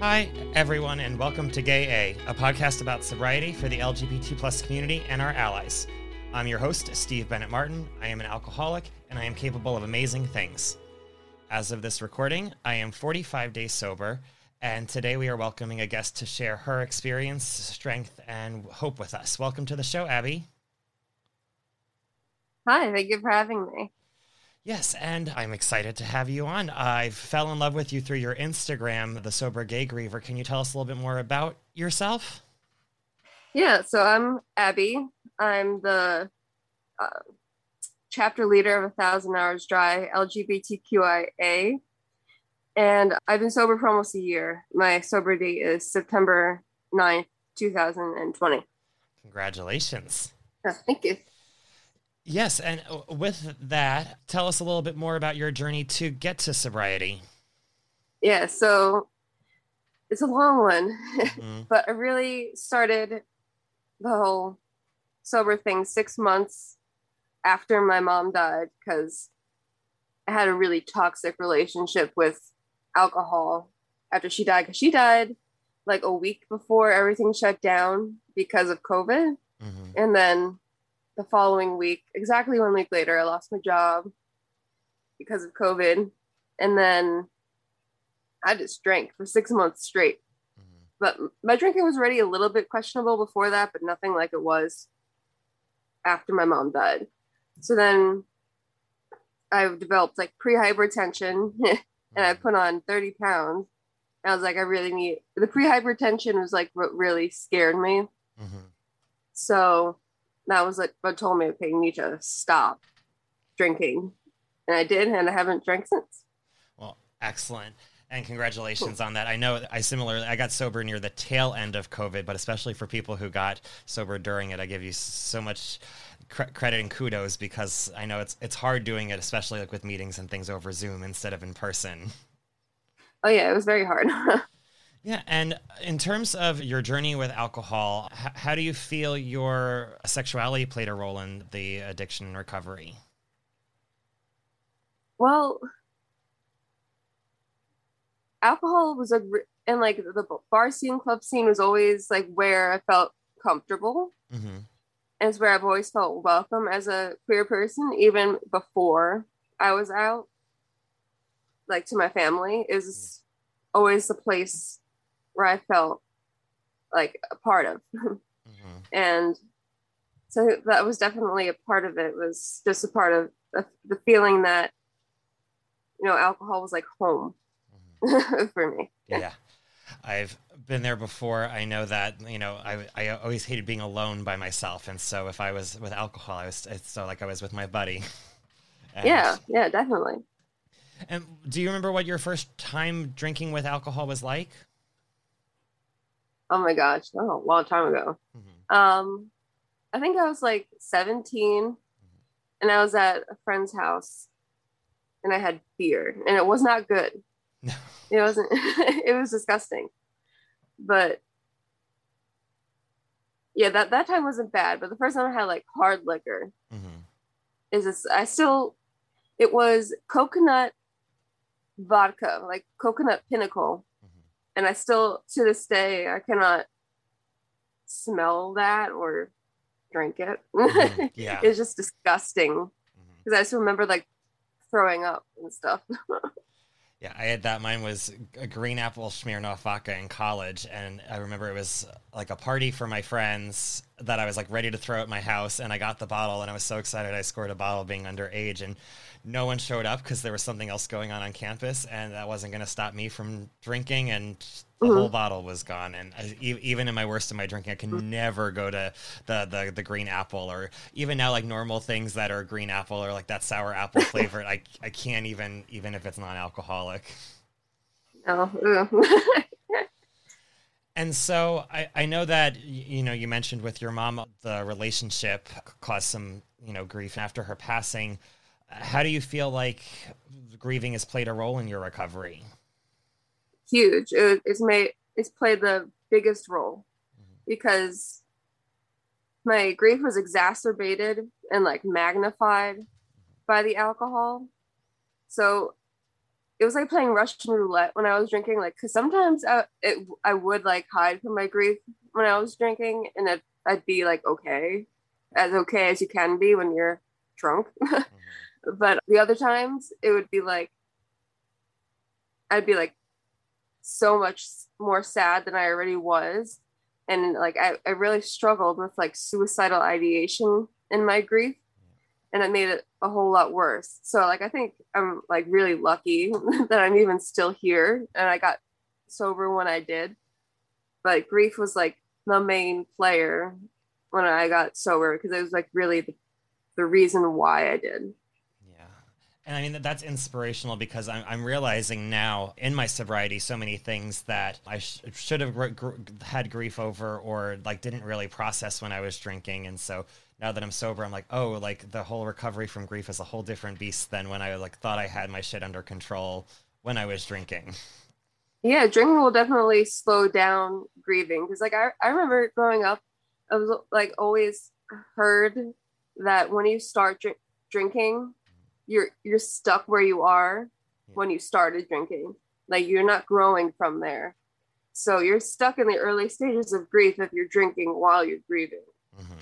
Hi, everyone, and welcome to Gay A, a podcast about sobriety for the LGBT plus community and our allies. I'm your host, Steve Bennett Martin. I am an alcoholic, and I am capable of amazing things. As of this recording, I am 45 days sober, and today we are welcoming a guest to share her experience, strength, and hope with us. Welcome to the show, Abby. Hi, thank you for having me. Yes, and I'm excited to have you on. I fell in love with you through your Instagram, the Sober Gay Griever. Can you tell us a little bit more about yourself? Yeah, so I'm Abby. I'm the uh, chapter leader of A Thousand Hours Dry LGBTQIA. And I've been sober for almost a year. My sober date is September 9th, 2020. Congratulations. Oh, thank you. Yes, and uh, with that, tell us a little bit more about your journey to get to sobriety. Yeah, so it's a long one, mm-hmm. but I really started the whole sober thing six months after my mom died because I had a really toxic relationship with alcohol after she died. Because she died like a week before everything shut down because of COVID. Mm-hmm. And then the following week, exactly one week later, I lost my job because of COVID. And then I just drank for six months straight. Mm-hmm. But my drinking was already a little bit questionable before that, but nothing like it was after my mom died. So then I've developed like pre hypertension and I mm-hmm. put on 30 pounds. I was like, I really need the pre hypertension was like what really scared me. Mm-hmm. So that was like what told me, okay, you need to stop drinking. And I did, and I haven't drank since. Well, excellent. And congratulations on that. I know I similarly I got sober near the tail end of COVID, but especially for people who got sober during it, I give you so much cre- credit and kudos because I know it's it's hard doing it, especially like with meetings and things over Zoom instead of in person. Oh yeah, it was very hard. Yeah, and in terms of your journey with alcohol, h- how do you feel your sexuality played a role in the addiction and recovery? Well, alcohol was a and like the bar scene, club scene was always like where I felt comfortable. Mm-hmm. And it's where I've always felt welcome as a queer person, even before I was out. Like to my family is always the place where I felt like a part of. mm-hmm. And so that was definitely a part of it was just a part of the, the feeling that you know alcohol was like home mm-hmm. for me. Yeah. I've been there before. I know that you know I, I always hated being alone by myself. And so if i was with alcohol i was it's so like i was with my buddy. And, yeah. Yeah definitely. And do you remember what your first time drinking with alcohol was like oh my gosh, oh, a long time ago. Mm-hmm. Um, I think I was like 17 mm-hmm. and I was at a friend's house and I had beer and it was not good. It wasn't, it was disgusting. But yeah, that, that time wasn't bad. But the first time I had like hard liquor mm-hmm. is this, I still, it was coconut vodka, like coconut pinnacle and I still to this day I cannot smell that or drink it. Mm-hmm. Yeah, it's just disgusting because mm-hmm. I just remember like throwing up and stuff. yeah, I had that. Mine was a green apple Smirnoff vodka in college, and I remember it was like a party for my friends, that I was like ready to throw at my house, and I got the bottle, and I was so excited I scored a bottle being underage, and no one showed up because there was something else going on on campus, and that wasn't going to stop me from drinking, and the mm-hmm. whole bottle was gone. And I, even in my worst of my drinking, I can mm-hmm. never go to the, the the green apple, or even now like normal things that are green apple or like that sour apple flavored. I I can't even even if it's non alcoholic. Oh. And so I, I know that you know you mentioned with your mom the relationship caused some you know grief after her passing. How do you feel like grieving has played a role in your recovery? Huge. It, it's made it's played the biggest role mm-hmm. because my grief was exacerbated and like magnified by the alcohol. So it was like playing Russian roulette when I was drinking. Like, cause sometimes I, it, I would like hide from my grief when I was drinking, and it, I'd be like okay, as okay as you can be when you're drunk. mm-hmm. But the other times, it would be like I'd be like so much more sad than I already was, and like I, I really struggled with like suicidal ideation in my grief and it made it a whole lot worse. So like I think I'm like really lucky that I'm even still here and I got sober when I did. But grief was like the main player when I got sober because it was like really the, the reason why I did. And I mean, that's inspirational because I'm, I'm realizing now in my sobriety so many things that I sh- should have gr- had grief over or like didn't really process when I was drinking. And so now that I'm sober, I'm like, oh, like the whole recovery from grief is a whole different beast than when I like thought I had my shit under control when I was drinking. Yeah, drinking will definitely slow down grieving because like I, I remember growing up, I was like always heard that when you start drink, drinking, you're you're stuck where you are yeah. when you started drinking. Like you're not growing from there. So you're stuck in the early stages of grief if you're drinking while you're grieving. Mm-hmm.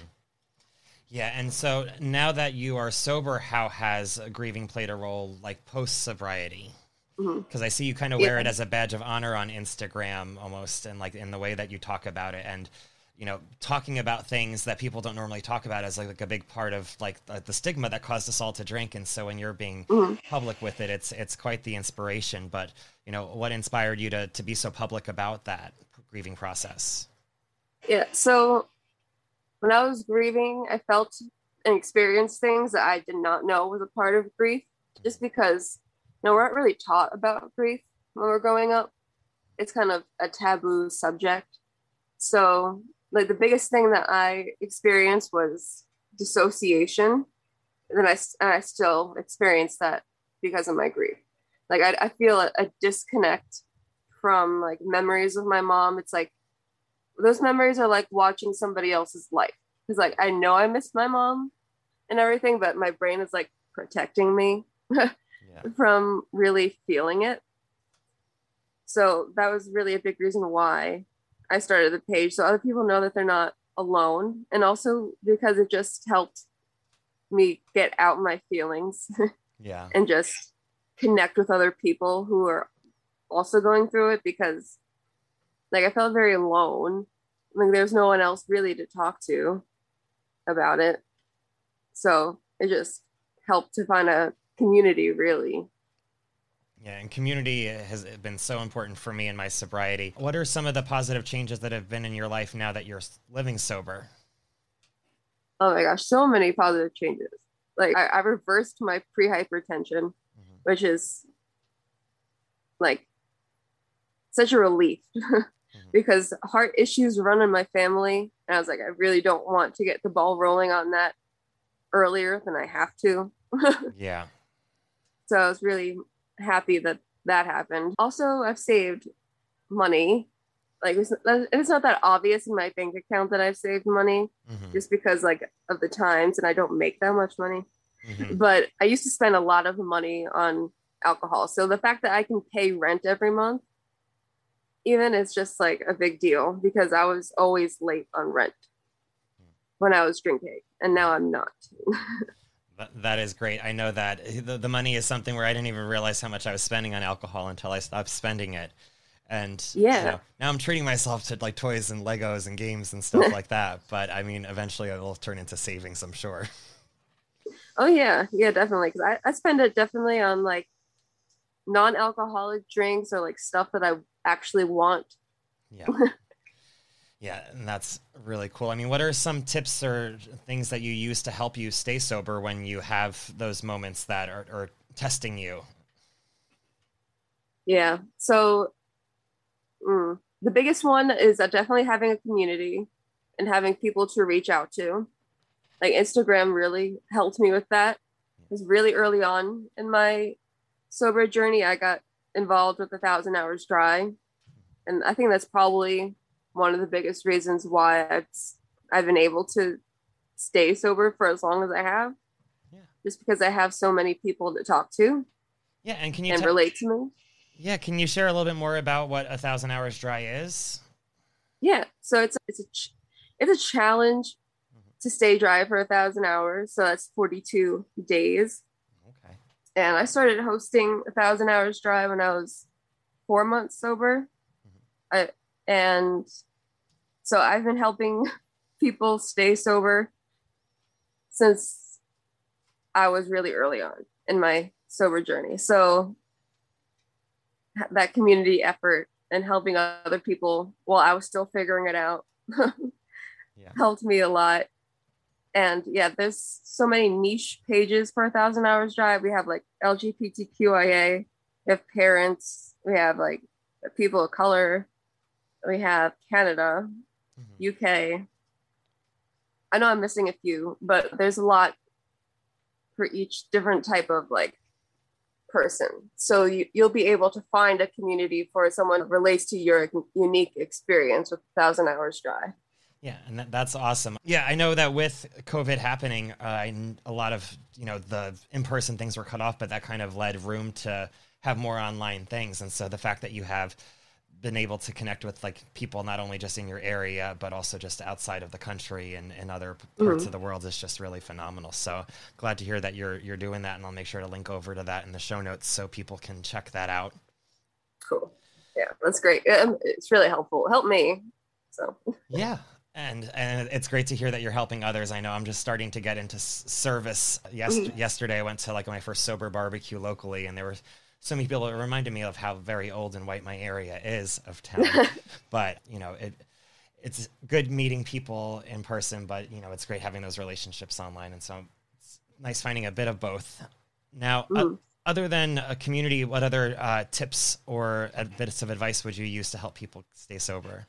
Yeah, and so now that you are sober, how has grieving played a role, like post sobriety? Because mm-hmm. I see you kind of wear yeah. it as a badge of honor on Instagram, almost, and like in the way that you talk about it, and you know, talking about things that people don't normally talk about as like, like a big part of like the, the, stigma that caused us all to drink. And so when you're being mm-hmm. public with it, it's it's quite the inspiration. But you know, what inspired you to to be so public about that grieving process? Yeah, so when I was grieving, I felt and experienced things that I did not know was a part of grief, just because you know we're not really taught about grief when we're growing up. It's kind of a taboo subject. So, like the biggest thing that I experienced was dissociation, and then I and I still experience that because of my grief. Like I, I feel a, a disconnect from like memories of my mom. It's like those memories are like watching somebody else's life because like i know i miss my mom and everything but my brain is like protecting me yeah. from really feeling it so that was really a big reason why i started the page so other people know that they're not alone and also because it just helped me get out my feelings yeah and just connect with other people who are also going through it because like I felt very alone. Like there's no one else really to talk to about it. So it just helped to find a community really. Yeah, and community has been so important for me in my sobriety. What are some of the positive changes that have been in your life now that you're living sober? Oh my gosh, so many positive changes. Like I, I reversed my pre-hypertension, mm-hmm. which is like such a relief. Mm-hmm. because heart issues run in my family. And I was like, I really don't want to get the ball rolling on that earlier than I have to. yeah. So I was really happy that that happened. Also, I've saved money. Like it's, it's not that obvious in my bank account that I've saved money, mm-hmm. just because like of the times, and I don't make that much money. Mm-hmm. But I used to spend a lot of money on alcohol. So the fact that I can pay rent every month even is just like a big deal because I was always late on rent when I was drinking, and now I'm not. that is great. I know that the, the money is something where I didn't even realize how much I was spending on alcohol until I stopped spending it. And yeah, you know, now I'm treating myself to like toys and Legos and games and stuff like that. But I mean, eventually it will turn into savings, I'm sure. Oh yeah, yeah, definitely. Because I, I spend it definitely on like non-alcoholic drinks or like stuff that I actually want. Yeah. yeah, and that's really cool. I mean, what are some tips or things that you use to help you stay sober when you have those moments that are, are testing you? Yeah. So mm, the biggest one is definitely having a community and having people to reach out to. Like Instagram really helped me with that. It was really early on in my sober journey. I got involved with a thousand hours dry. And I think that's probably one of the biggest reasons why I've I've been able to stay sober for as long as I have. Yeah. Just because I have so many people to talk to. Yeah, and can you and t- relate to me? Yeah, can you share a little bit more about what a thousand hours dry is? Yeah, so it's it's a it's a challenge mm-hmm. to stay dry for a thousand hours. So that's forty two days. Okay. And I started hosting a thousand hours dry when I was four months sober. Mm-hmm. I and so I've been helping people stay sober since I was really early on in my sober journey. So that community effort and helping other people while I was still figuring it out yeah. helped me a lot. And yeah, there's so many niche pages for a thousand hours dry. We have like LGBTQIA, we have parents, we have like people of color, we have Canada, mm-hmm. UK. I know I'm missing a few, but there's a lot for each different type of like person. So you, you'll be able to find a community for someone who relates to your unique experience with Thousand Hours Dry. Yeah, and that, that's awesome. Yeah, I know that with COVID happening, uh, a lot of you know the in-person things were cut off, but that kind of led room to have more online things. And so the fact that you have been able to connect with like people not only just in your area but also just outside of the country and, and other parts mm-hmm. of the world is just really phenomenal so glad to hear that you're you're doing that and i'll make sure to link over to that in the show notes so people can check that out cool yeah that's great it's really helpful help me so yeah and and it's great to hear that you're helping others. I know I'm just starting to get into service. Yes, mm-hmm. yesterday I went to like my first sober barbecue locally, and there were so many people. It reminded me of how very old and white my area is of town. but you know, it it's good meeting people in person, but you know, it's great having those relationships online, and so it's nice finding a bit of both. Now, uh, other than a community, what other uh, tips or bits of advice would you use to help people stay sober?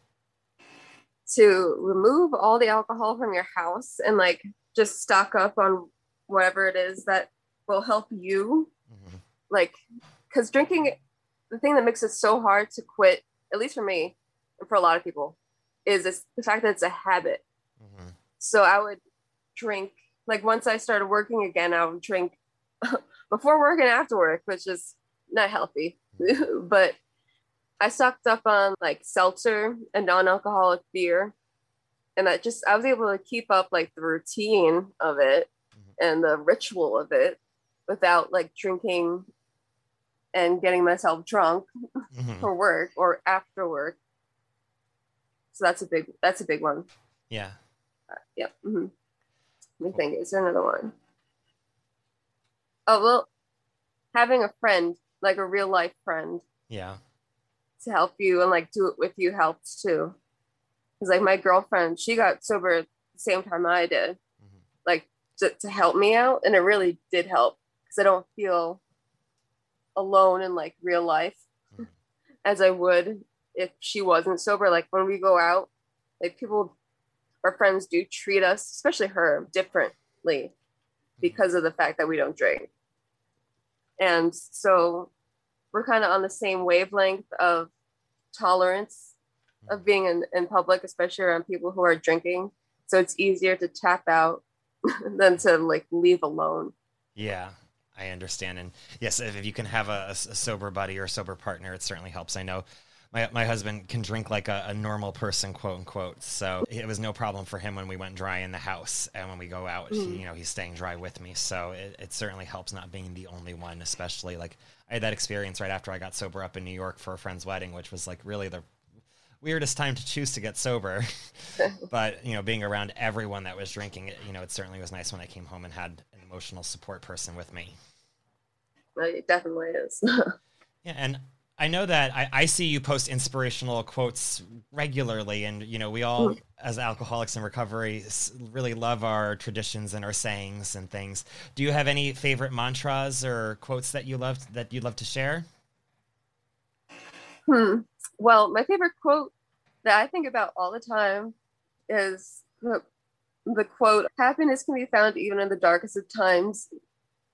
To remove all the alcohol from your house and like just stock up on whatever it is that will help you. Mm-hmm. Like because drinking, the thing that makes it so hard to quit, at least for me and for a lot of people, is this, the fact that it's a habit. Mm-hmm. So I would drink, like once I started working again, I would drink before work and after work, which is not healthy. Mm-hmm. but I sucked up on like seltzer and non-alcoholic beer. And I just I was able to keep up like the routine of it mm-hmm. and the ritual of it without like drinking and getting myself drunk mm-hmm. for work or after work. So that's a big that's a big one. Yeah. Uh, yep. Mm-hmm. Let me think. Is there another one? Oh well, having a friend like a real life friend. Yeah. To help you and like do it with you helps too. Because like my girlfriend, she got sober at the same time I did, mm-hmm. like to, to help me out, and it really did help because I don't feel alone in like real life mm-hmm. as I would if she wasn't sober. Like when we go out, like people, our friends do treat us, especially her, differently because of the fact that we don't drink. And so we're kind of on the same wavelength of tolerance of being in, in public, especially around people who are drinking. So it's easier to tap out than to like leave alone. Yeah. I understand. And yes, if, if you can have a, a, sober buddy or a sober partner, it certainly helps. I know my, my husband can drink like a, a, normal person, quote unquote. So it was no problem for him when we went dry in the house. And when we go out, mm. he, you know, he's staying dry with me. So it, it certainly helps not being the only one, especially like I had that experience right after I got sober up in New York for a friend's wedding, which was like really the weirdest time to choose to get sober. but, you know, being around everyone that was drinking, it, you know, it certainly was nice when I came home and had emotional support person with me. It definitely is. yeah. And I know that I, I, see you post inspirational quotes regularly, and you know we all, mm. as alcoholics in recovery, really love our traditions and our sayings and things. Do you have any favorite mantras or quotes that you love that you'd love to share? Hmm. Well, my favorite quote that I think about all the time is the, quote: "Happiness can be found even in the darkest of times,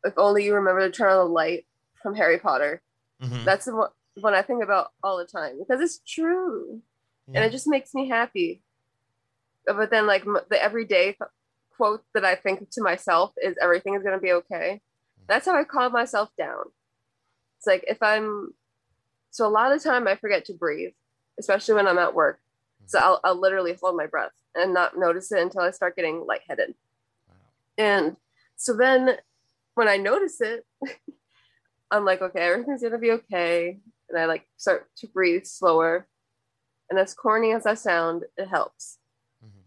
if only you remember to turn on the light." From Harry Potter. Mm-hmm. That's the what I think about all the time because it's true, yeah. and it just makes me happy. But then, like the everyday quote that I think to myself is "Everything is gonna be okay." That's how I calm myself down. It's like if I'm so a lot of the time I forget to breathe, especially when I'm at work. So I'll, I'll literally hold my breath and not notice it until I start getting lightheaded. Wow. And so then when I notice it, I'm like, okay, everything's gonna be okay and I like start to breathe slower. And as corny as I sound, it helps. Mm-hmm.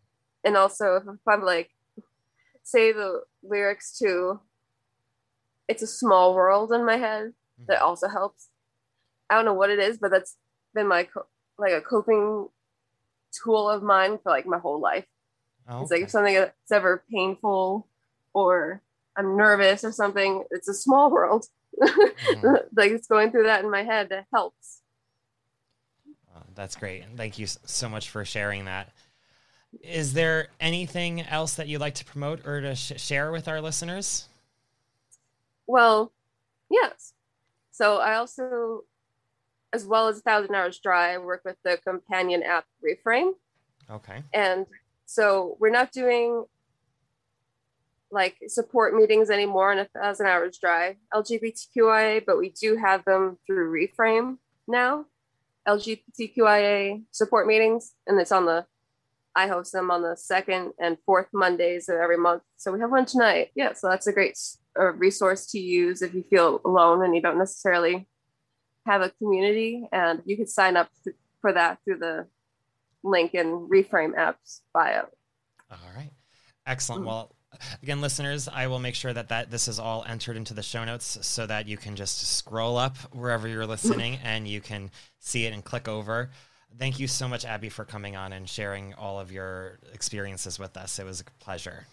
And also, if I'm like, say the lyrics to It's a Small World in my head, mm-hmm. that also helps. I don't know what it is, but that's been my co- like a coping tool of mine for like my whole life. Oh, it's like if something is ever painful or I'm nervous or something, it's a small world. Mm-hmm. like it's going through that in my head that helps. Uh, that's great thank you so much for sharing that. Is there anything else that you'd like to promote or to sh- share with our listeners? Well yes. So i also as well as a thousand hours dry i work with the companion app reframe okay and so we're not doing like support meetings anymore in a thousand hours dry LGBTQIA, but we do have them through Reframe now. LGBTQIA support meetings, and it's on the I host them on the second and fourth Mondays of every month. So we have one tonight. Yeah, so that's a great uh, resource to use if you feel alone and you don't necessarily have a community. And you can sign up th- for that through the link in Reframe apps bio. All right. Excellent. Mm-hmm. Well, Again, listeners, I will make sure that, that this is all entered into the show notes so that you can just scroll up wherever you're listening and you can see it and click over. Thank you so much, Abby, for coming on and sharing all of your experiences with us. It was a pleasure.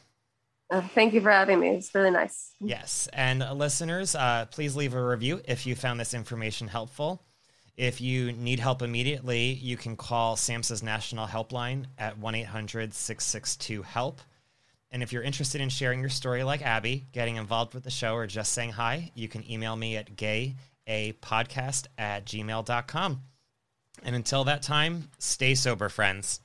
Uh, thank you for having me. It's really nice. Yes. And uh, listeners, uh, please leave a review if you found this information helpful. If you need help immediately, you can call SAMHSA's National Helpline at 1 800 662 HELP. And if you're interested in sharing your story like Abby, getting involved with the show, or just saying hi, you can email me at gayapodcast at gmail.com. And until that time, stay sober, friends.